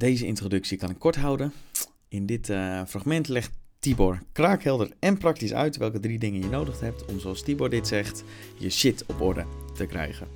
Deze introductie kan ik kort houden. In dit uh, fragment legt Tibor kraakhelder en praktisch uit welke drie dingen je nodig hebt om, zoals Tibor dit zegt, je shit op orde te krijgen.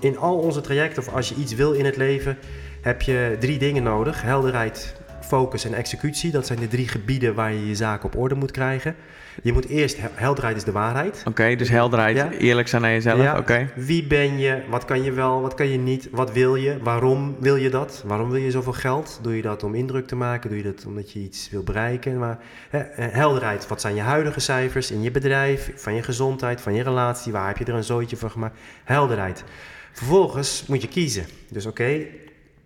In al onze trajecten, of als je iets wil in het leven, heb je drie dingen nodig: helderheid, focus en executie. Dat zijn de drie gebieden waar je je zaken op orde moet krijgen. Je moet eerst, helderheid is de waarheid. Oké, dus helderheid, eerlijk zijn naar jezelf. Ja. Oké. Wie ben je? Wat kan je wel? Wat kan je niet? Wat wil je? Waarom wil je dat? Waarom wil je zoveel geld? Doe je dat om indruk te maken? Doe je dat omdat je iets wil bereiken? Maar hè, helderheid, wat zijn je huidige cijfers in je bedrijf, van je gezondheid, van je relatie? Waar heb je er een zootje van gemaakt? Helderheid. Vervolgens moet je kiezen. Dus oké,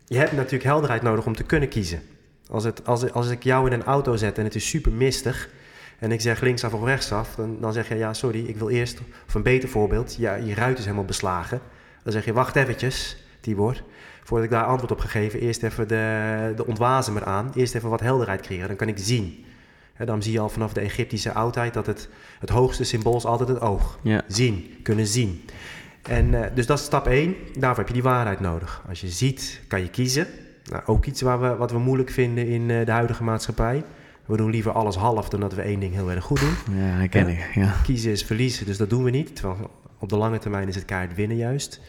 je hebt natuurlijk helderheid nodig om te kunnen kiezen. Als, het, als, als ik jou in een auto zet en het is super mistig en ik zeg linksaf of rechtsaf, dan, dan zeg je ja, sorry, ik wil eerst, of een beter voorbeeld, ja, je ruit is helemaal beslagen. Dan zeg je wacht eventjes, Tibor, voordat ik daar antwoord op ga geven, eerst even de, de ontwazemer aan, eerst even wat helderheid creëren, dan kan ik zien. dan zie je al vanaf de Egyptische oudheid dat het, het hoogste symbool is altijd het oog. Ja. Zien, kunnen zien. En, eh, dus dat is stap 1. Daarvoor heb je die waarheid nodig. Als je ziet, kan je kiezen. Nou, ook iets waar we, wat we moeilijk vinden in uh, de huidige maatschappij. We doen liever alles half dan dat we één ding heel erg goed doen. Ja, dat ken ik. Ja. Kiezen is verliezen, dus dat doen we niet. Terwijl op de lange termijn is het kaart winnen juist.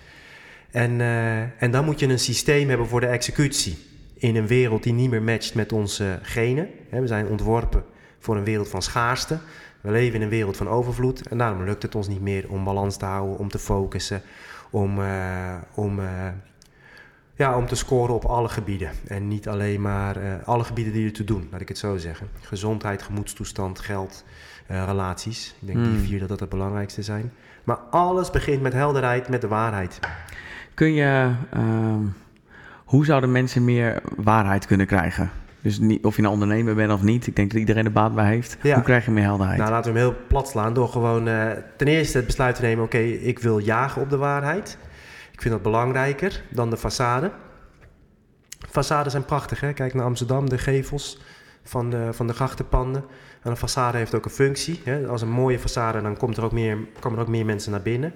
En, uh, en dan moet je een systeem hebben voor de executie. In een wereld die niet meer matcht met onze genen. We zijn ontworpen voor een wereld van schaarste. We leven in een wereld van overvloed en daarom lukt het ons niet meer om balans te houden, om te focussen, om, uh, om, uh, ja, om te scoren op alle gebieden. En niet alleen maar uh, alle gebieden die ertoe doen, laat ik het zo zeggen. Gezondheid, gemoedstoestand, geld, relaties. Ik denk mm. die hmm. vier dat dat het belangrijkste zijn. Maar alles begint met helderheid, met de waarheid. Kun je, ehm, hoe zouden mensen meer waarheid kunnen krijgen? Dus niet, of je nou ondernemer bent of niet, ik denk dat iedereen er baat bij heeft. Hoe krijg je meer helderheid? Nou, laten we hem heel plat slaan door gewoon uh, ten eerste het besluit te nemen: oké, ik wil jagen op de waarheid. Ik vind dat belangrijker dan de façade. Façades zijn prachtig, hè? Kijk naar Amsterdam, de gevels van de, van de grachtenpanden. En een façade heeft ook een functie. Hè? Als een mooie façade, dan komt er ook meer, komen er ook meer mensen naar binnen.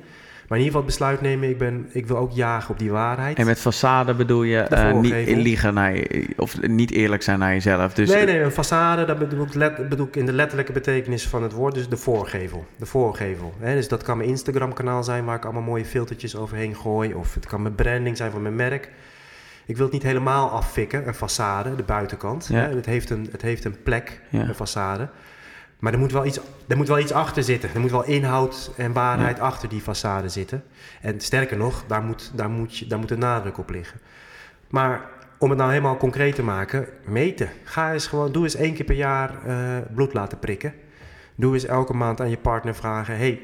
Maar in ieder geval besluit nemen, ik, ben, ik wil ook jagen op die waarheid. En met façade bedoel je uh, niet liegen naar je, of niet eerlijk zijn naar jezelf. Dus nee, nee, een façade, dat bedoel let, bedoel ik in de letterlijke betekenis van het woord, dus de voorgevel. De voorgevel. Hè? Dus dat kan mijn Instagram kanaal zijn waar ik allemaal mooie filtertjes overheen gooi. Of het kan mijn branding zijn van mijn merk. Ik wil het niet helemaal affikken, een façade, de buitenkant. Hè? Het, heeft een, het heeft een plek, een façade. Maar er moet, wel iets, er moet wel iets achter zitten. Er moet wel inhoud en waarheid achter die façade zitten. En sterker nog, daar moet, daar, moet je, daar moet de nadruk op liggen. Maar om het nou helemaal concreet te maken, meten. Ga eens gewoon, doe eens één keer per jaar uh, bloed laten prikken. Doe eens elke maand aan je partner vragen: hey,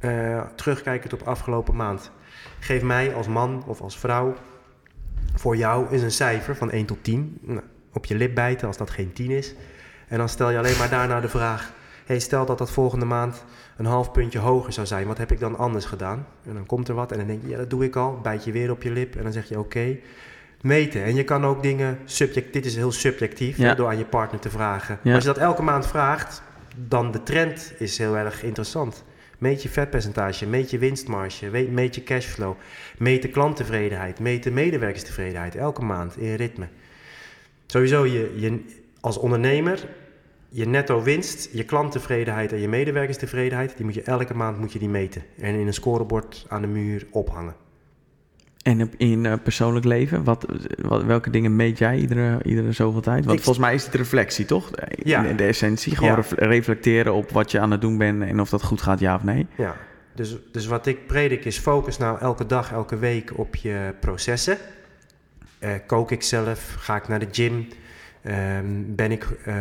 uh, terugkijkend op afgelopen maand. Geef mij als man of als vrouw voor jou eens een cijfer van 1 tot 10. Nou, op je lip bijten als dat geen 10 is. En dan stel je alleen maar daarna de vraag: hey, stel dat dat volgende maand een half puntje hoger zou zijn, wat heb ik dan anders gedaan? En dan komt er wat en dan denk je: ja, dat doe ik al. Bijt je weer op je lip en dan zeg je: oké. Meten. En je kan ook dingen subject, dit is heel subjectief, door aan je partner te vragen. Als je dat elke maand vraagt, dan de trend is heel erg interessant. Meet je vetpercentage, meet je winstmarge, meet je cashflow, meet de klanttevredenheid, meet de medewerkerstevredenheid elke maand in ritme. Sowieso, je, je, als ondernemer je netto winst, je klanttevredenheid en je medewerkerstevredenheid, die moet je elke maand moet je die meten. En in een scorebord aan de muur ophangen. En in uh, persoonlijk leven, wat, welke dingen meet jij iedere, iedere zoveel tijd? Want volgens mij is het reflectie, toch? Ja. In de essentie, gewoon reflecteren op wat je aan het doen bent en of dat goed gaat, ja of nee. Ja, dus, dus wat ik predik is focus nou elke dag, elke week op je processen. Uh, kook ik zelf, ga ik naar de gym, Um, ben ik, uh,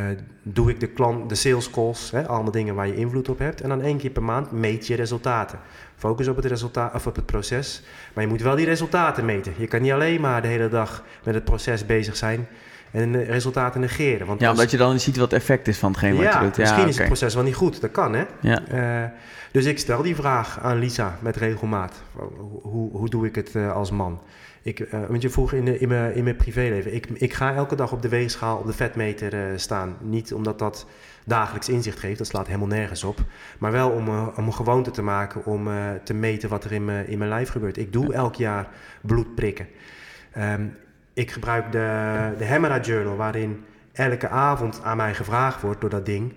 doe ik de, klant, de sales calls, hè, allemaal dingen waar je invloed op hebt. En dan één keer per maand meet je resultaten. Focus op het, resultaat, of op het proces. Maar je moet wel die resultaten meten. Je kan niet alleen maar de hele dag met het proces bezig zijn en de resultaten negeren. Want ja, omdat je dan ziet wat het effect is van hetgeen wat ja, je doet. Ja, misschien is het proces wel niet goed. Dat kan, hè? Ja. Uh, dus ik stel die vraag aan Lisa met regelmaat. Hoe, hoe doe ik het uh, als man? Ik, uh, want je vroeg in, in, mijn, in mijn privéleven. Ik, ik ga elke dag op de weegschaal, op de vetmeter uh, staan. Niet omdat dat dagelijks inzicht geeft, dat slaat helemaal nergens op. Maar wel om, uh, om een gewoonte te maken om te meten wat er in, me, in mijn lijf gebeurt. Ik doe elk jaar bloed prikken. Ehm, ik gebruik de, de Hemera Journal, waarin elke avond aan mij gevraagd wordt door dat ding...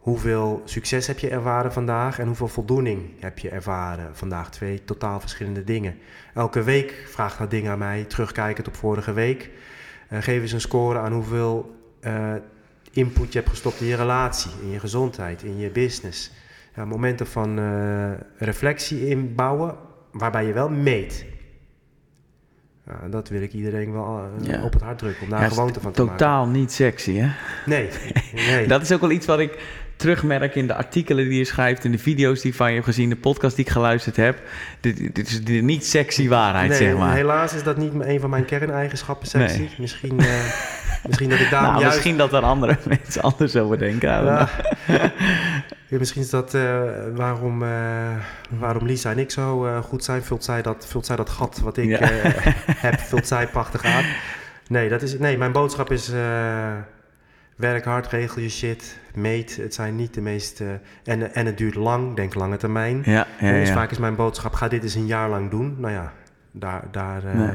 hoeveel succes heb je ervaren vandaag en hoeveel voldoening heb je ervaren vandaag? Twee totaal verschillende dingen. Elke week vraagt dat ding aan mij, terugkijkend op vorige week... Uh, geef eens een score aan hoeveel uh, input je hebt gestopt in je relatie, in je gezondheid, in je business. Ja, momenten van uh, reflectie inbouwen, waarbij je wel meet. Ja, dat wil ik iedereen wel ja. op het hart drukken, om daar gewoonte van te totaal maken. Totaal niet sexy, hè? Nee, nee. dat is ook wel iets wat ik terugmerk in de artikelen die je schrijft, in de video's die van je hebt gezien, de podcast die ik geluisterd heb. Dit, dit is de niet sexy waarheid, nee, zeg maar. Helaas is dat niet een van mijn kerneigenschappen, sexy. Nee. Misschien, uh, misschien dat ik daar nou, juist... Misschien dat er andere mensen anders over denken. Ja. ja, misschien is dat uh, waarom, uh, waarom Lisa en ik zo goed zijn. Vult zij, dat, vult zij dat gat wat ik ja. heb, vult zij prachtig aan. Nee, dat is, nee mijn boodschap is werk hard, regel je shit, meet. Het zijn niet de meest... en, en het duurt lang, denk lange termijn. Ja, ja, dus ja. vaak is mijn boodschap, ga dit eens een jaar lang doen. Nou ja, daar... daar uh, nee.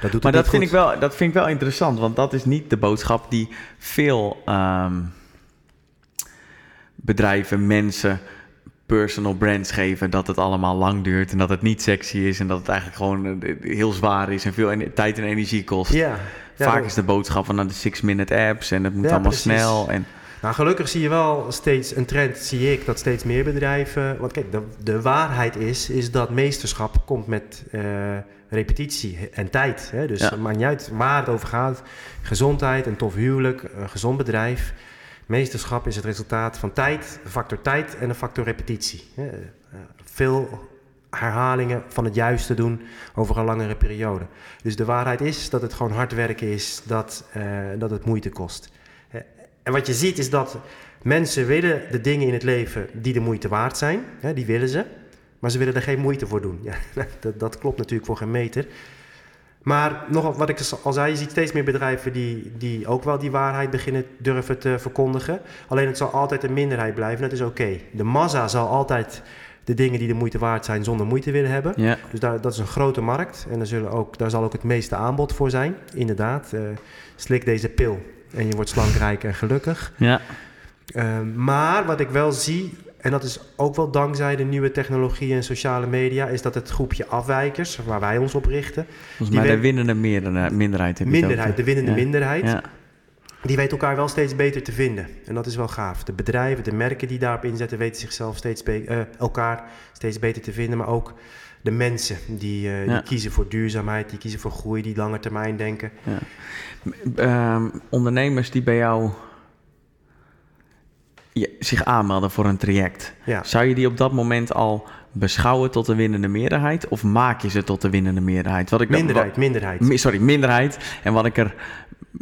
dat doet maar dat vind, goed. ik wel, dat vind ik wel interessant, want dat is niet de boodschap die veel um, bedrijven, mensen, personal brands geven. Dat het allemaal lang duurt en dat het niet sexy is en dat het eigenlijk gewoon heel zwaar is en veel tijd en energie kost. Ja. Ja, Vaak dat... is de boodschap van nou, de six-minute apps en het moet allemaal precies. snel. En... Nou, gelukkig zie je wel steeds een trend, zie ik, dat steeds meer bedrijven... Want kijk, de, de waarheid is, is dat meesterschap komt met uh, repetitie en tijd. Hè? Dus ja. het maakt niet uit waar het over gaat. Gezondheid, een tof huwelijk, een gezond bedrijf. Meesterschap is het resultaat van tijd, een factor tijd en een factor repetitie. Uh, veel herhalingen van het juiste doen over een langere periode. Dus de waarheid is dat het gewoon hard werken is, dat, uh, dat het moeite kost. Uh, en wat je ziet is dat mensen willen de dingen in het leven die de moeite waard zijn, hè, die willen ze, maar ze willen er geen moeite voor doen. Ja, dat, dat klopt natuurlijk voor geen meter. Maar nog wat ik al zei, je ziet steeds meer bedrijven die, die ook wel die waarheid beginnen durven te verkondigen. Alleen het zal altijd een minderheid blijven, dat is oké. De massa zal altijd de dingen die de moeite waard zijn zonder moeite willen hebben. Ja. Dus daar, dat is een grote markt en daar, zullen ook, daar zal ook het meeste aanbod voor zijn. Inderdaad, uh, slik deze pil en je wordt slank, rijk en gelukkig. Ja. Uh, maar wat ik wel zie, en dat is ook wel dankzij de nieuwe technologie en sociale media, is dat het groepje afwijkers, waar wij ons op richten... Volgens mij de winnende minderheid. Minderheid, de winnende ja. minderheid. Die weten elkaar wel steeds beter te vinden. En dat is wel gaaf. De bedrijven, de merken die daarop inzetten, weten zichzelf steeds uh, elkaar steeds beter te vinden. Maar ook de mensen die, uh, Ja. die kiezen voor duurzaamheid, die kiezen voor groei, die langer termijn denken. Ja. Um, ondernemers die bij jou zich aanmelden voor een traject, Ja. zou je die op dat moment al beschouwen tot de winnende meerderheid? Of maak je ze tot de winnende meerderheid? Wat ik dan- Minderheid, wat- minderheid. Mi- sorry, minderheid. En wat ik er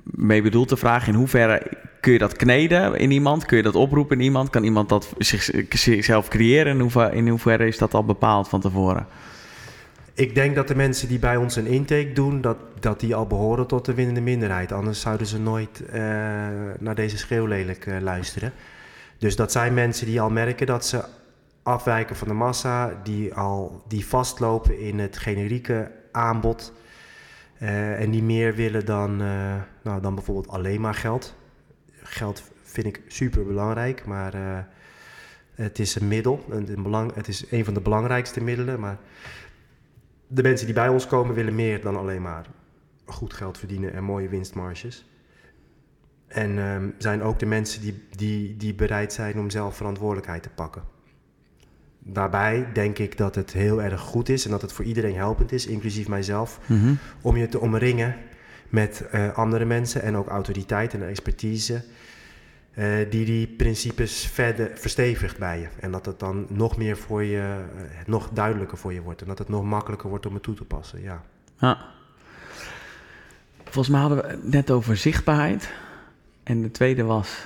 mee bedoel te vragen, in hoeverre kun je dat kneden in iemand? Kun je dat oproepen in iemand? Kan iemand dat zich, zichzelf creëren? In hoeverre, in hoeverre is dat al bepaald van tevoren? Ik denk dat de mensen die bij ons een intake doen, dat, dat die al behoren tot de winnende minderheid. Anders zouden ze nooit uh, naar deze schreeuwlelijk uh, luisteren. Dus dat zijn mensen die al merken dat ze afwijken van de massa, die al die vastlopen in het generieke aanbod. Uh, en die meer willen dan, nou, dan bijvoorbeeld alleen maar geld. Geld vind ik super belangrijk, maar het is een middel. Een, belang, het is een van de belangrijkste middelen, maar de mensen die bij ons komen willen meer dan alleen maar goed geld verdienen en mooie winstmarges. En um, zijn ook de mensen die, die, die bereid zijn om zelf verantwoordelijkheid te pakken. Daarbij denk ik dat het heel erg goed is en dat het voor iedereen helpend is, inclusief mijzelf, mm-hmm. om je te omringen met uh, andere mensen en ook autoriteit en expertise. Uh, die die principes verder verstevigt bij je. En dat het dan nog meer voor je, uh, nog duidelijker voor je wordt. En dat het nog makkelijker wordt om het toe te passen, ja. ja. Volgens mij hadden we het net over zichtbaarheid. En de tweede was...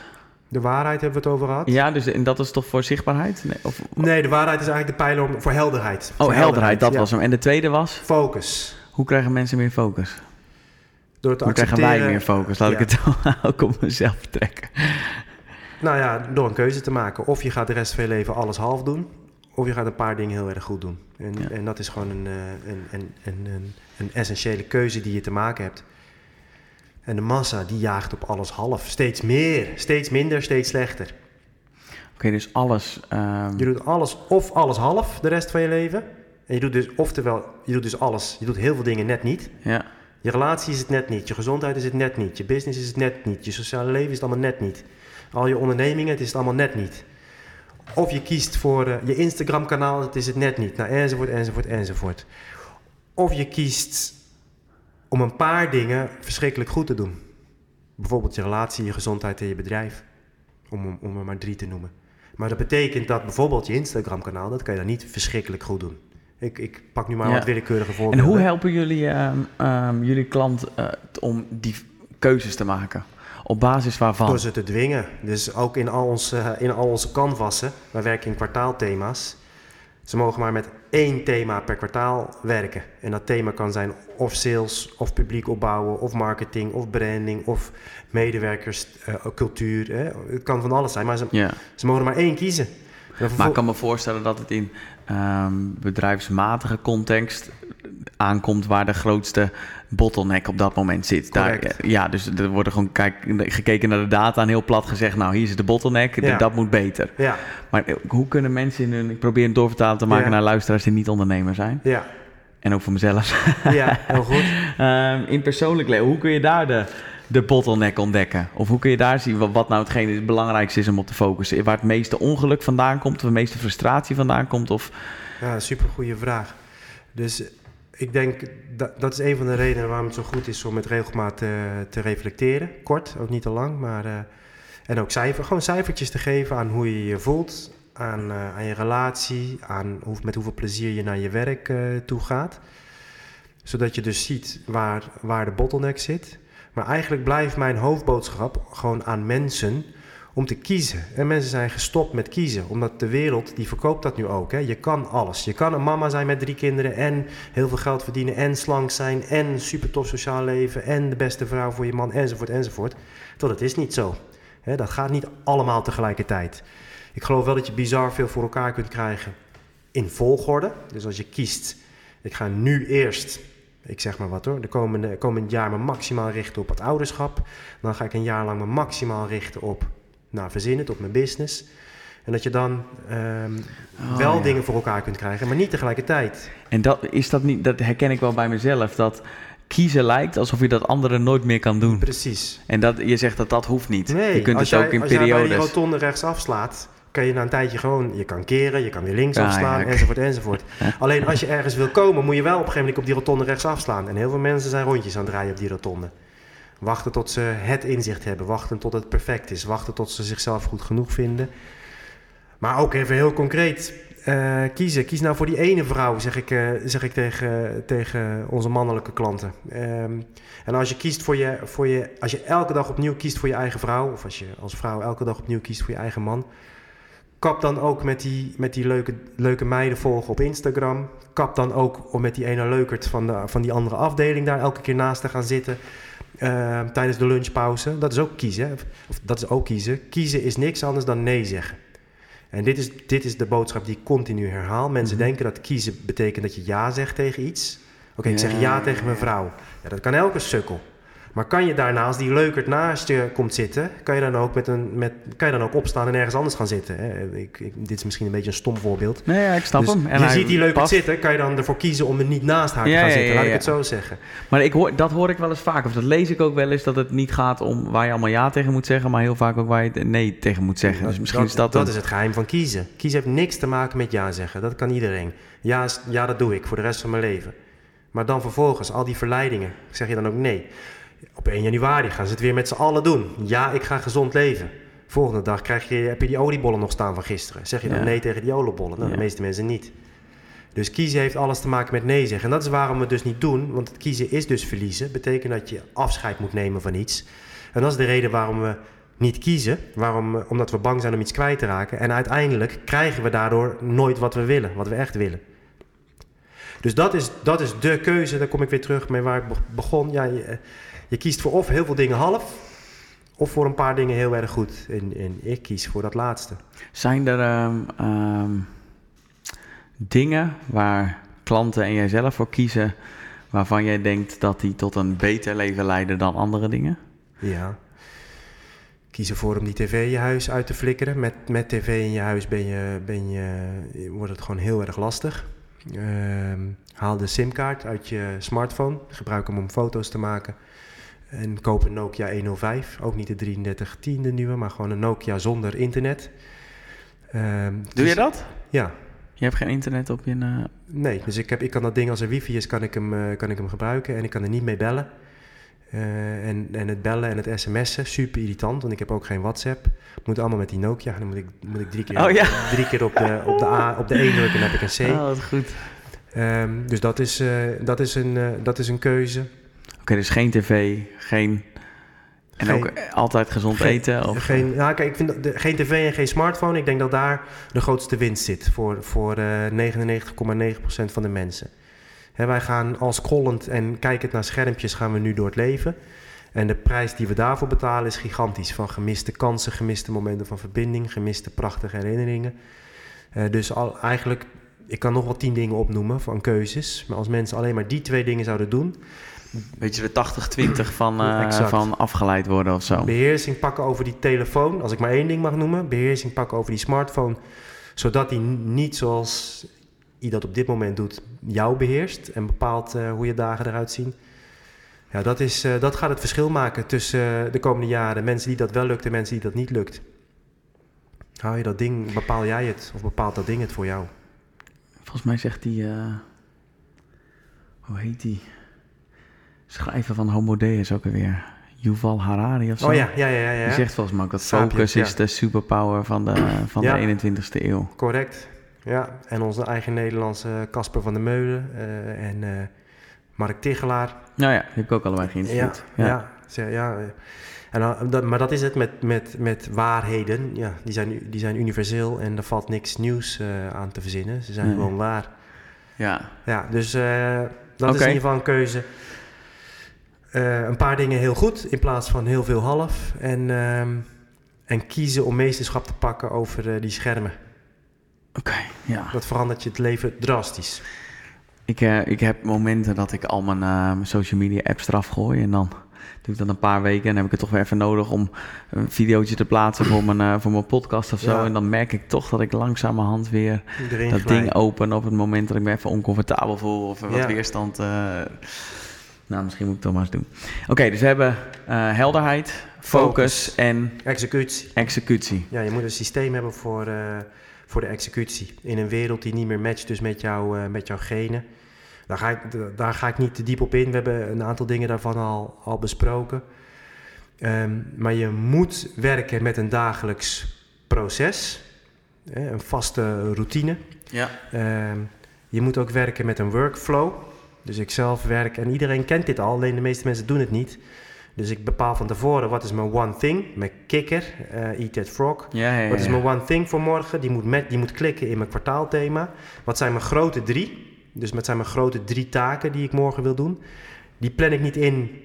De waarheid hebben we het over gehad. Ja, dus, en dat is toch voor zichtbaarheid? Nee, of... nee de waarheid is eigenlijk de pijler om, voor helderheid. Oh, voor helderheid, dat ja. was hem. En de tweede was? Focus. Hoe krijgen mensen meer focus? Door te Hoe krijgen wij meer focus? Laat ja. ik het ook op mezelf trekken. Nou ja, door een keuze te maken. Of je gaat de rest van je leven alles half doen. of je gaat een paar dingen heel erg goed doen. En, en dat is gewoon een, een, een, een, een, essentiële keuze die je te maken hebt. En de massa die jaagt op alles half. Steeds meer, steeds minder, steeds slechter. Oké, dus alles. Je doet alles of alles half de rest van je leven. En je doet dus, oftewel, je doet dus alles. Je doet heel veel dingen net niet. Ja. Je relatie is het net niet. Je gezondheid is het net niet. Je business is het net niet. Je sociale leven is het allemaal net niet. Al je ondernemingen, het is het allemaal net niet. Of je kiest voor uh, je Instagram-kanaal, het is het net niet. Nou, enzovoort, enzovoort, enzovoort. Of je kiest om een paar dingen verschrikkelijk goed te doen. Bijvoorbeeld je relatie, je gezondheid en je bedrijf. Om, om er maar drie te noemen. Maar dat betekent dat bijvoorbeeld je Instagram-kanaal, dat kan je dan niet verschrikkelijk goed doen. Ik, ik pak nu maar wat willekeurige voorbeelden. En hoe helpen jullie ehm, jullie klant uh, om die keuzes te maken? Op basis waarvan? Door ze te dwingen. Dus ook in al onze, in al onze canvassen, wij werken in kwartaalthema's. Ze mogen maar met één thema per kwartaal werken. En dat thema kan zijn of sales, of publiek opbouwen, of marketing, of branding, of medewerkers, uh, cultuur. Hè. Het kan van alles zijn, maar ze, ze mogen er maar één kiezen. Maar ik kan me voorstellen dat het in um, bedrijfsmatige context aankomt waar de grootste bottleneck op dat moment zit. Daar, ja, dus er wordt gewoon kijk, gekeken naar de data en heel plat gezegd, nou hier is de bottleneck, dat moet beter. Ja. Maar eh, hoe kunnen mensen in hun, ik probeer een doorvertalen te maken naar luisteraars die niet ondernemer zijn. Ja. En ook voor mezelf. Ja, heel goed. um, in persoonlijk leven, hoe kun je daar de, de bottleneck ontdekken? Of hoe kun je daar zien wat, nou hetgeen het belangrijkste is om op te focussen? Waar het meeste ongeluk vandaan komt, of de meeste frustratie vandaan komt? Of... Ja, super goede vraag. Dus ik denk dat dat is een van de redenen waarom het zo goed is om met regelmaat te, te reflecteren. Kort, ook niet te lang, maar. Uh, en ook cijfer, gewoon cijfertjes te geven aan hoe je je voelt, aan, uh, aan je relatie, aan hoe, met hoeveel plezier je naar je werk toe gaat. Zodat je dus ziet waar, waar de bottleneck zit. Maar eigenlijk blijft mijn hoofdboodschap gewoon aan mensen om te kiezen. En mensen zijn gestopt met kiezen, omdat de wereld die verkoopt dat nu ook. Hè. Je kan alles. Je kan een mama zijn met drie kinderen en heel veel geld verdienen en slank zijn en super tof sociaal leven en de beste vrouw voor je man enzovoort enzovoort. Tot het is niet zo. Hè, dat gaat niet allemaal tegelijkertijd. Ik geloof wel dat je bizar veel voor elkaar kunt krijgen in volgorde. Dus als je kiest, ik ga nu eerst ik zeg maar wat hoor, de komende, komend jaar me maximaal richten op het ouderschap. Dan ga ik een jaar lang me maximaal richten op nou, verzinnen, op mijn business. En dat je dan ehm, oh, wel dingen voor elkaar kunt krijgen, maar niet tegelijkertijd. En dat, is dat, niet, dat herken ik wel bij mezelf, dat kiezen lijkt alsof je dat anderen nooit meer kan doen. Precies. En dat, je zegt dat dat hoeft niet. Nee, je kunt het ook in als periodes... Als je bij die rotonde rechts afslaat, kan je na een tijdje gewoon... Je kan keren, je kan weer links afslaan, enzovoort, enzovoort. Alleen als je ergens wil komen, moet je wel op een gegeven moment op die rotonde rechts afslaan. En heel veel mensen zijn rondjes aan het draaien op die rotonde. Wachten tot ze het inzicht hebben. Wachten tot het perfect is. Wachten tot ze zichzelf goed genoeg vinden. Maar ook even heel concreet. Uh, kiezen. Kies nou voor die ene vrouw, zeg ik, uh, zeg ik tegen, tegen onze mannelijke klanten. Um, en als je kiest voor je, voor je, als je elke dag opnieuw kiest voor je eigen vrouw, of als je als vrouw elke dag opnieuw kiest voor je eigen man, kap dan ook met die, met die leuke, leuke meiden volgen op Instagram. Kap dan ook om met die ene leukert van, de, van die andere afdeling daar elke keer naast te gaan zitten. Uh, tijdens de lunchpauze. Dat is ook kiezen. Of, dat is ook kiezen. Kiezen is niks anders dan nee zeggen. En dit is, dit is de boodschap die ik continu herhaal. Mensen mhm. denken dat kiezen betekent dat je ja zegt tegen iets. Oké, ik zeg ja tegen mijn vrouw. Ja, dat kan elke sukkel. Maar kan je daarna, als die leukert naast je komt zitten, kan je dan ook, met een, met, kan je dan ook opstaan en ergens anders gaan zitten? Hè? Ik, ik, dit is misschien een beetje een stom voorbeeld. Nee, ja, ik snap dus hem. En je ziet die leukert zitten, kan je dan ervoor kiezen om er niet naast haar te gaan zitten, laat ik het zo zeggen. Maar ik hoor, dat hoor ik wel eens vaak, of dat lees ik ook wel eens, dat het niet gaat om waar je allemaal ja tegen moet zeggen, maar heel vaak ook waar je nee tegen moet zeggen. dus misschien dat, is dat... Dat is het geheim van kiezen. Kiezen heeft niks te maken met ja zeggen, dat kan iedereen. Ja, ja, dat doe ik voor de rest van mijn leven. Maar dan vervolgens, al die verleidingen, zeg je dan ook nee. Op 1 januari gaan ze het weer met z'n allen doen. Ja, ik ga gezond leven. Volgende dag krijg je, heb je die oliebollen nog staan van gisteren. Zeg je dan nee tegen die oliebollen? Nou, de meeste mensen niet. Dus kiezen heeft alles te maken met nee zeggen. En dat is waarom we het dus niet doen. Want het kiezen is dus verliezen. Betekent dat je afscheid moet nemen van iets. En dat is de reden waarom we niet kiezen. Waarom, omdat we bang zijn om iets kwijt te raken. En uiteindelijk krijgen we daardoor nooit wat we willen. Wat we echt willen. Dus dat is, dat is de keuze. Daar kom ik weer terug mee waar ik begon. Ja, je, je kiest voor of heel veel dingen half, of voor een paar dingen heel erg goed. En, en ik kies voor dat laatste. Zijn er. Um, dingen waar klanten en jijzelf voor kiezen, waarvan jij denkt dat die tot een beter leven leiden dan andere dingen? Ja. Kies ervoor om die tv in je huis uit te flikkeren. Met, met tv in je huis ben je, ben je, wordt het gewoon heel erg lastig. Ehm, haal de simkaart uit je smartphone. Gebruik hem om foto's te maken. En koop een Nokia 105. Ook niet de 3310 de nieuwe, maar gewoon een Nokia zonder internet. Ehm, Doe je dus- dat? Ja. Je hebt geen internet op je... Uh... Nee, dus ik, heb, ik kan dat ding als er wifi is, kan ik hem, uh, kan ik hem gebruiken. En ik kan er niet mee bellen. Uh, en, en het bellen en het sms'en, super irritant, want ik heb ook geen WhatsApp. Moet allemaal met die Nokia. Dan moet ik, moet ik drie keer, oh, ja. drie keer op, de, op, de A, op de E drukken en heb ik een C. Oh, dat goed. Um, dus dat is, dat, is een, dat is een keuze. Oké, dus geen tv, geen... En ook altijd gezond eten? Of? Geen, ja, kijk, ik vind de, geen tv en geen smartphone. Ik denk dat daar de grootste winst zit voor, voor uh, 99,9% van de mensen. Hè, wij gaan als scrollend en kijkend naar schermpjes gaan we nu door het leven. En de prijs die we daarvoor betalen is gigantisch. Van gemiste kansen, gemiste momenten van verbinding, gemiste prachtige herinneringen. Uh, dus al, eigenlijk, ik kan nog wel tien dingen opnoemen van keuzes. Maar als mensen alleen maar die twee dingen zouden doen, Beetje de 80-20 van, uh, van afgeleid worden of zo. Beheersing pakken over die telefoon, als ik maar één ding mag noemen. Beheersing pakken over die smartphone, zodat die niet zoals je dat op dit moment doet, jou beheerst en bepaalt uh, hoe je dagen eruit zien. Ja, dat, is, uh, dat gaat het verschil maken tussen de komende jaren. Mensen die dat wel lukt en mensen die dat niet lukt. Hou je dat ding, bepaal jij het of bepaalt dat ding het voor jou? Volgens mij zegt die, hoe heet die? schrijver van Homo Deus ook alweer. Yuval Harari of zo. Oh ja, ja, ja. ja. Die zegt volgens mij ook dat focus is de superpower van de, van de 21ste eeuw. Correct. Ja, en onze eigen Nederlandse Casper van der Meulen uh, en uh, Mark Tichelaar. Nou ja, die heb ik ook allebei geïnterviewd. Ja, ja. ja, ja. En, dat, maar dat is het met, met, met waarheden. Ja, die zijn, die zijn universeel en er valt niks nieuws aan te verzinnen. Ze zijn gewoon waar. Ja. Ja, dus dat okay. is in ieder geval een keuze. Uh, een paar dingen heel goed in plaats van heel veel half. En, uh, en kiezen om meesterschap te pakken over uh, die schermen. Oké, okay, ja. Dat verandert je het leven drastisch. Ik, uh, ik heb momenten dat ik al mijn social media apps eraf gooi. En dan doe ik dat een paar weken. En heb ik het toch weer even nodig om een videootje te plaatsen voor mijn, voor mijn podcast of zo. Ja. En dan merk ik toch dat ik langzamerhand weer Iedereen dat gelijk. ding open op het moment dat ik me even oncomfortabel voel. Of wat ja. weerstand nou, misschien moet ik het maar eens doen. Oké, dus we hebben helderheid, focus, en... Executie. Executie. Ja, je moet een systeem hebben voor, voor de executie. In een wereld die niet meer matcht dus met, jou, uh, met jouw genen. Daar ga, ik, daar ga ik niet te diep op in. We hebben een aantal dingen daarvan al, al besproken. Um, maar je moet werken met een dagelijks proces. Hè, een vaste routine. Ja. Um, je moet ook werken met een workflow. Dus ik zelf werk en iedereen kent dit al, alleen de meeste mensen doen het niet. Dus ik bepaal van tevoren wat is mijn one thing, mijn kikker, uh, Eat That Frog. Ja, ja, wat is mijn one thing voor morgen? Die moet, met, die moet klikken in mijn kwartaalthema. Wat zijn mijn grote drie? Dus wat zijn mijn grote drie taken die ik morgen wil doen? Die plan ik niet in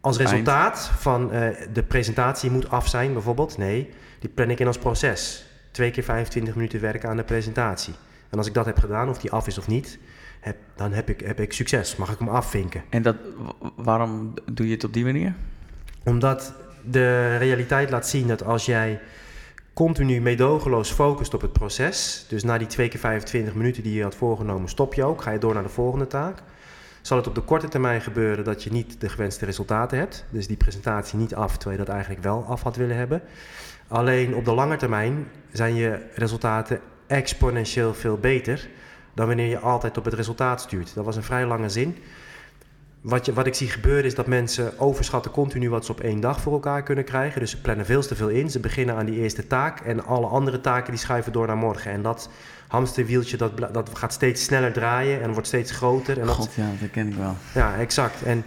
als resultaat van uh, de presentatie moet af zijn bijvoorbeeld. Nee, die plan ik in als proces. Twee keer 25 minuten werken aan de presentatie. En als ik dat heb gedaan, of die af is of niet, heb, dan heb ik, heb ik succes. Mag ik hem afvinken. En dat, waarom doe je het op die manier? Omdat de realiteit laat zien dat als jij continu meedogenloos focust op het proces, dus na die twee keer 25 minuten die je had voorgenomen, stop je ook, ga je door naar de volgende taak. Zal het op de korte termijn gebeuren dat je niet de gewenste resultaten hebt, dus die presentatie niet af, terwijl je dat eigenlijk wel af had willen hebben. Alleen op de lange termijn zijn je resultaten exponentieel veel beter dan wanneer je altijd op het resultaat stuurt. Dat was een vrij lange zin. Wat, je, wat ik zie gebeuren is dat mensen overschatten continu wat ze op één dag voor elkaar kunnen krijgen. Dus ze plannen veel te veel in. Ze beginnen aan die eerste taak en alle andere taken die schuiven door naar morgen. En dat hamsterwieltje dat, dat gaat steeds sneller draaien en wordt steeds groter. En dat, God, ja, dat ken ik wel. Ja, exact. En,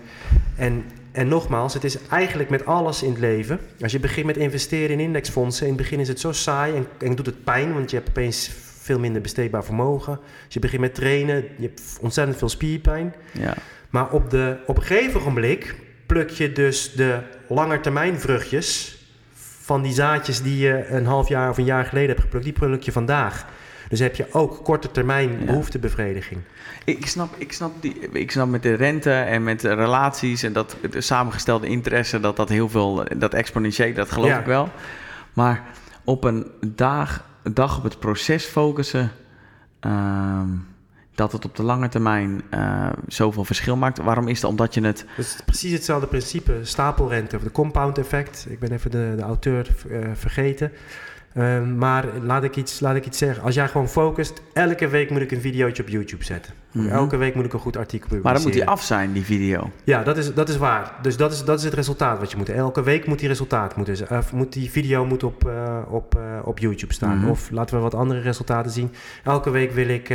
en, en nogmaals, het is eigenlijk met alles in het leven. Als je begint met investeren in indexfondsen, in het begin is het zo saai en, en doet het pijn, want je hebt opeens veel minder besteedbaar vermogen. Als je begint met trainen, je hebt ontzettend veel spierpijn. Ja. Maar op, de, op een gegeven moment pluk je dus de langetermijn vruchtjes van die zaadjes die je een half jaar of een jaar geleden hebt geplukt, die pluk je vandaag. Dus heb je ook korte termijn behoeftebevrediging. Ik snap, ik, snap die, ik snap met de rente en met de relaties en dat de samengestelde interesse, dat dat heel veel, dat exponentieel, dat geloof ik wel. Maar op een dag, dag op het proces focussen. Ehm, dat het op de lange termijn uh, zoveel verschil maakt. Waarom is dat? Omdat je het... Het is precies hetzelfde principe. Stapelrente of de compound effect. Ik ben even de, de auteur uh, vergeten. Ehm, maar laat ik, iets, laat ik iets zeggen. Als jij gewoon focust, elke week moet ik een videootje op YouTube zetten. Mhm. Elke week moet ik een goed artikel publiceren. Maar dan moet die af zijn, die video. Ja, dat is, dat is waar. Dus dat is, dat is het resultaat wat je moet. Elke week moet die resultaat moeten. Uh, moet die video moet op, uh, op, uh, op YouTube staan. Mhm. Of laten we wat andere resultaten zien. Elke week wil ik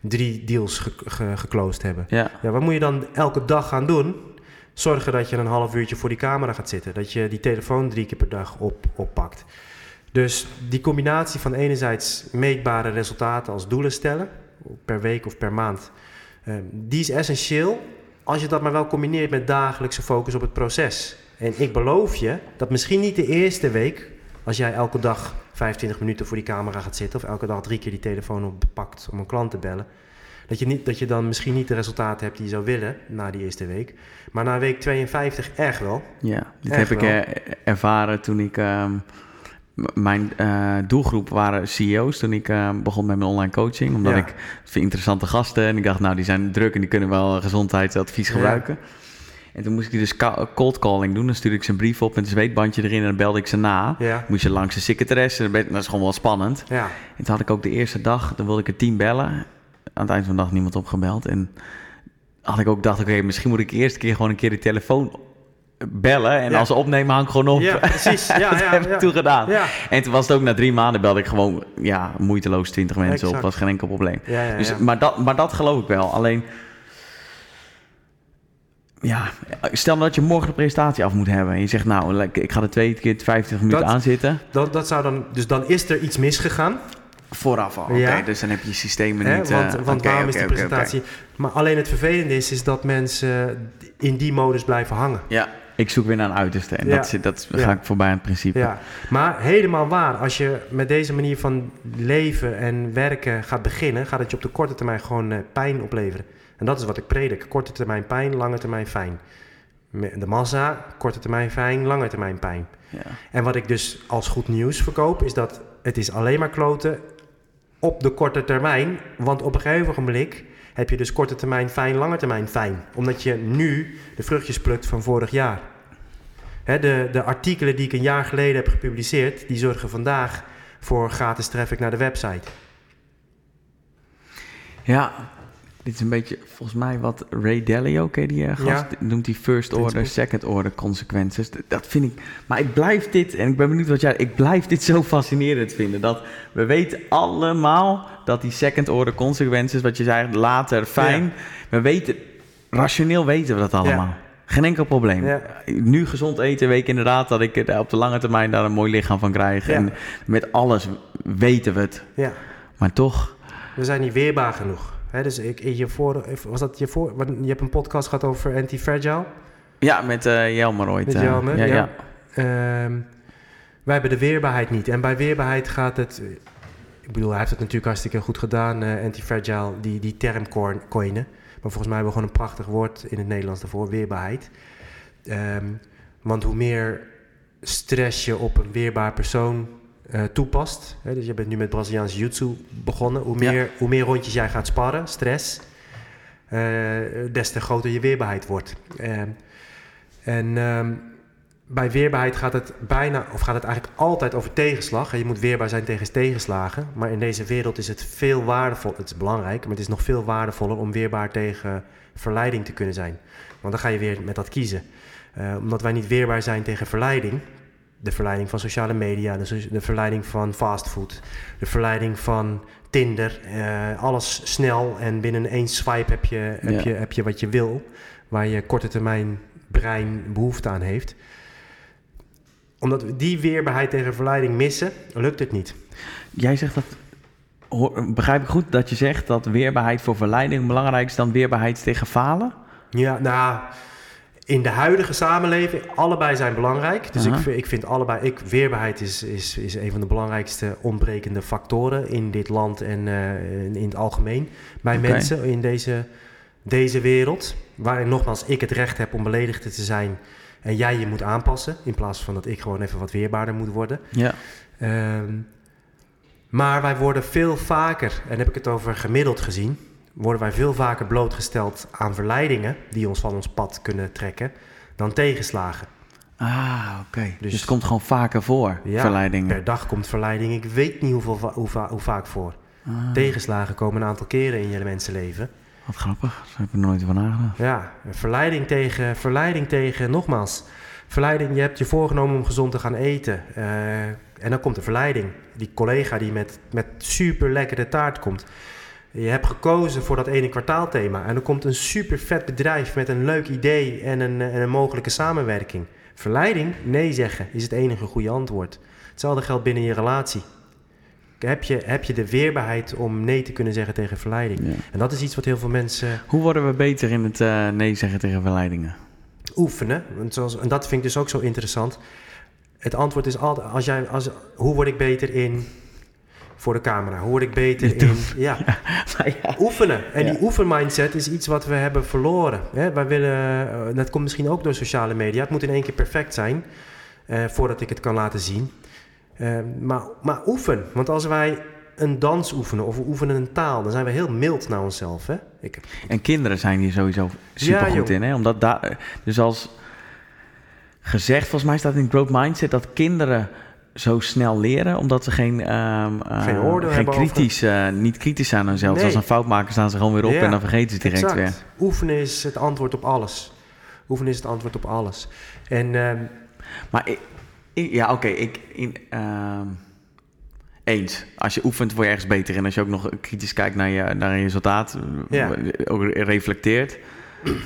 drie deals ge, ge, geclosed hebben. Ja. ja. Wat moet je dan elke dag gaan doen? Zorgen dat je een half uurtje voor die camera gaat zitten. Dat je die telefoon drie keer per dag op, oppakt. Dus die combinatie van enerzijds meetbare resultaten als doelen stellen, per week of per maand, ehm, die is essentieel als je dat maar wel combineert met dagelijkse focus op het proces. En ik beloof je dat misschien niet de eerste week, als jij elke dag 25 minuten voor die camera gaat zitten of elke dag drie keer die telefoon oppakt om een klant te bellen, dat je, niet, dat je dan misschien niet de resultaten hebt die je zou willen na die eerste week. Maar na week 52 echt wel. Ja, dit heb ik ervaren toen ik ehm, mijn uh, doelgroep waren CEO's toen ik uh, begon met mijn online coaching. Omdat ik vind interessante gasten en ik dacht, nou, die zijn druk en die kunnen wel gezondheidsadvies gebruiken. En toen moest ik dus cold calling doen. Dan stuurde ik ze een brief op met een zweetbandje erin en dan belde ik ze na. Ja. Moest je langs de secretaresse. Dat is gewoon wel spannend. Ja. En toen had ik ook de eerste dag, dan wilde ik het team bellen. Aan het eind van de dag niemand opgebeld. En had ik ook dacht, oké, misschien moet ik eerst keer gewoon een keer de telefoon bellen en als ze opnemen hang ik gewoon op. Ja, precies. Ja, dat ja, heb ik toen gedaan. En toen was het ook na drie maanden belde ik gewoon ja, moeiteloos 20 mensen exact. op. was geen enkel probleem. Dus, maar, dat, maar dat geloof ik wel. Alleen, ja, stel nou dat je morgen de presentatie af moet hebben. En je zegt nou, ik ga er twee keer 50 minuten aan zitten. Dat, dat zou dan, dus dan is er iets misgegaan. Vooraf al, oké. dus dan heb je systemen niet... Want, uh, want waarom is de presentatie... Maar alleen het vervelende is, is dat mensen in die modus blijven hangen. Ja, ik zoek weer naar een uiterste. En dat, dat ga ik voorbij aan het principe. Ja. Maar helemaal waar. Als je met deze manier van leven en werken gaat beginnen... gaat het je op de korte termijn gewoon uh, pijn opleveren. En dat is wat ik predik. Korte termijn pijn, lange termijn fijn. De massa, korte termijn fijn, lange termijn pijn. Ja. En wat ik dus als goed nieuws verkoop... is dat het is alleen maar kloten op de korte termijn. Want op een gegeven moment heb je dus korte termijn fijn, lange termijn fijn. Omdat je nu de vruchtjes plukt van vorig jaar. de, de artikelen die ik een jaar geleden heb gepubliceerd, die zorgen vandaag voor gratis traffic naar de website. Ja, dit is een beetje volgens mij wat Ray Dalio, ken die uh, gast? Noemt die first order, second order consequences. Dat vind ik. Maar ik blijf dit, en ik ben benieuwd wat jij. Ik blijf dit zo fascinerend vinden. Dat we weten allemaal dat die second order consequences, wat je zei, later fijn. We weten, rationeel weten we dat allemaal. Geen enkel probleem. Nu gezond eten, weet ik inderdaad dat ik op de lange termijn daar een mooi lichaam van krijg. En met alles weten we het. Maar toch. We zijn niet weerbaar genoeg dus ik, je voor, was dat je voor? Je hebt een podcast gehad over anti-fragile. Ja, met uh, Jelmer ooit. Met Jelmer, ja. ja. Ehm, wij hebben de weerbaarheid niet. En bij weerbaarheid gaat het... Ik bedoel, hij heeft het natuurlijk hartstikke goed gedaan, uh, anti-fragile, die, die term coinen. Maar volgens mij hebben we gewoon een prachtig woord in het Nederlands daarvoor, weerbaarheid. Ehm, want hoe meer stress je op een weerbaar persoon uh, toepast. Hè, dus je bent nu met Braziliaans jiu-jitsu begonnen. Hoe meer, hoe meer rondjes jij gaat sparren, stress, uh, des te groter je weerbaarheid wordt. Uh, en ehm, bij weerbaarheid gaat het bijna, of gaat het eigenlijk altijd over tegenslag. Je moet weerbaar zijn tegen tegenslagen. Maar in deze wereld is het veel waardevol. Het is belangrijk, maar het is nog veel waardevoller om weerbaar tegen verleiding te kunnen zijn. Want dan ga je weer met dat kiezen. Omdat wij niet weerbaar zijn tegen verleiding, de verleiding van sociale media, de, de verleiding van fastfood, de verleiding van Tinder. Uh, alles snel en binnen één swipe heb je, heb, je, heb je wat je wil, waar je korte termijn brein behoefte aan heeft. Omdat we die weerbaarheid tegen verleiding missen, lukt het niet. Jij zegt dat. Begrijp ik goed dat je zegt dat weerbaarheid voor verleiding belangrijker is dan weerbaarheid tegen falen? Ja, nou in de huidige samenleving, allebei zijn belangrijk. Dus ik, ik vind allebei, ik, weerbaarheid is, is, is een van de belangrijkste ontbrekende factoren in dit land en uh, in, het algemeen. Bij mensen in deze, deze wereld. Waarin nogmaals ik het recht heb om beledigd te zijn en jij je moet aanpassen. In plaats van dat ik gewoon even wat weerbaarder moet worden. Ja. Ehm, maar wij worden veel vaker, en heb ik het over gemiddeld gezien, worden wij veel vaker blootgesteld aan verleidingen die ons van ons pad kunnen trekken dan tegenslagen. Ah, oké. Dus, dus, het komt gewoon vaker voor, ja, verleidingen. Per dag komt verleiding, ik weet niet hoeveel, hoe, hoe vaak voor. Ah. Tegenslagen komen een aantal keren in je mensenleven. Wat grappig, daar heb ik nooit van nagedacht. Ja, verleiding tegen, verleiding tegen, nogmaals, verleiding, je hebt je voorgenomen om gezond te gaan eten. Uh, en dan komt de verleiding. Die collega die met, met super lekkere taart komt. Je hebt gekozen voor dat ene kwartaalthema. En er komt een super vet bedrijf met een leuk idee en een, en een mogelijke samenwerking. Verleiding, nee zeggen, is het enige goede antwoord. Hetzelfde geldt binnen je relatie. Heb je, heb je de weerbaarheid om nee te kunnen zeggen tegen verleiding? En dat is iets wat heel veel mensen. Hoe worden we beter in het uh, nee zeggen tegen verleidingen? Oefenen. Want zoals, en dat vind ik dus ook zo interessant. Het antwoord is altijd: als jij, als, hoe word ik beter in voor de camera? Hoe word ik beter in... Ja, ja. oefenen. En die oefenmindset is iets wat we hebben verloren. Hè? Wij willen, uh, dat komt misschien ook door sociale media. Het moet in één keer perfect zijn uh, voordat ik het kan laten zien. Uh, maar, maar oefen. Want als wij een dans oefenen of we oefenen een taal, dan zijn we heel mild naar onszelf. Hè? Ik... En kinderen zijn hier sowieso super goed in. Hè? Omdat daar, dus als gezegd, volgens mij staat in Growth Mindset dat kinderen zo snel leren, omdat ze geen, um, geen, uh, geen kritisch, uh, niet kritisch zijn aan. Nee. Als ze een fout maken, staan ze gewoon weer op en dan vergeten ze het direct exact. weer. Oefenen is het antwoord op alles. Oefenen is het antwoord op alles. En, uh, maar ik, ik, ja, oké, okay, ik ehm, eens. Als je oefent, word je ergens beter. En als je ook nog kritisch kijkt naar je, naar je resultaat, ja. ook reflecteert.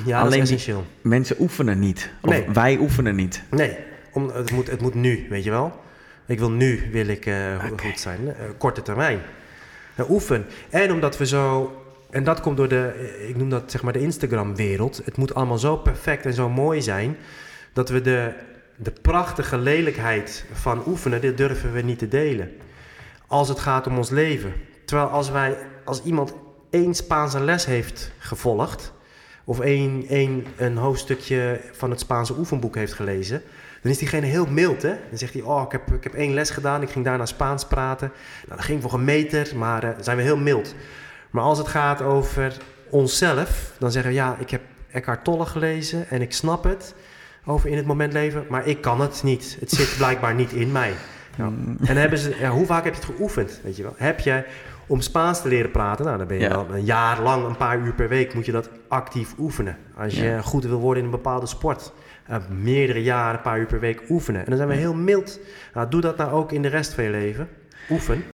Ja, Alleen dat is essentieel. Mensen oefenen niet. Of nee. wij oefenen niet. Nee, Om, het, moet, het moet nu, weet je wel. Ik wil nu wil ik, uh, goed zijn, uh, korte termijn. Uh, oefen. En omdat we zo, en dat komt door de, ik noem dat zeg maar de Instagram-wereld. Het moet allemaal zo perfect en zo mooi zijn, dat we de, de prachtige lelijkheid van oefenen, dit durven we niet te delen. Als het gaat om ons leven. Terwijl als wij, als iemand één Spaanse les heeft gevolgd, of één, één, een hoofdstukje van het Spaanse oefenboek heeft gelezen, dan is diegene heel mild. Hè? Dan zegt hij, oh, ik heb, ik heb één les gedaan, ik ging daarna Spaans praten. Nou, dat ging voor een meter, maar uh, zijn we heel mild. Maar als het gaat over onszelf, dan zeggen we, ja, ik heb Eckhart Tolle gelezen en ik snap het over in het moment leven, maar ik kan het niet. Het zit blijkbaar niet in mij. Nou, en hebben ze, ja, hoe vaak heb je het geoefend? Weet je wel? Heb je om Spaans te leren praten, nou, dan ben je ja. een jaar lang, een paar uur per week, moet je dat actief oefenen. Als je goed wil worden in een bepaalde sport. Uh, meerdere jaren, een paar uur per week oefenen. En dan zijn we heel mild. Nou, doe dat nou ook in de rest van je leven. Oefen.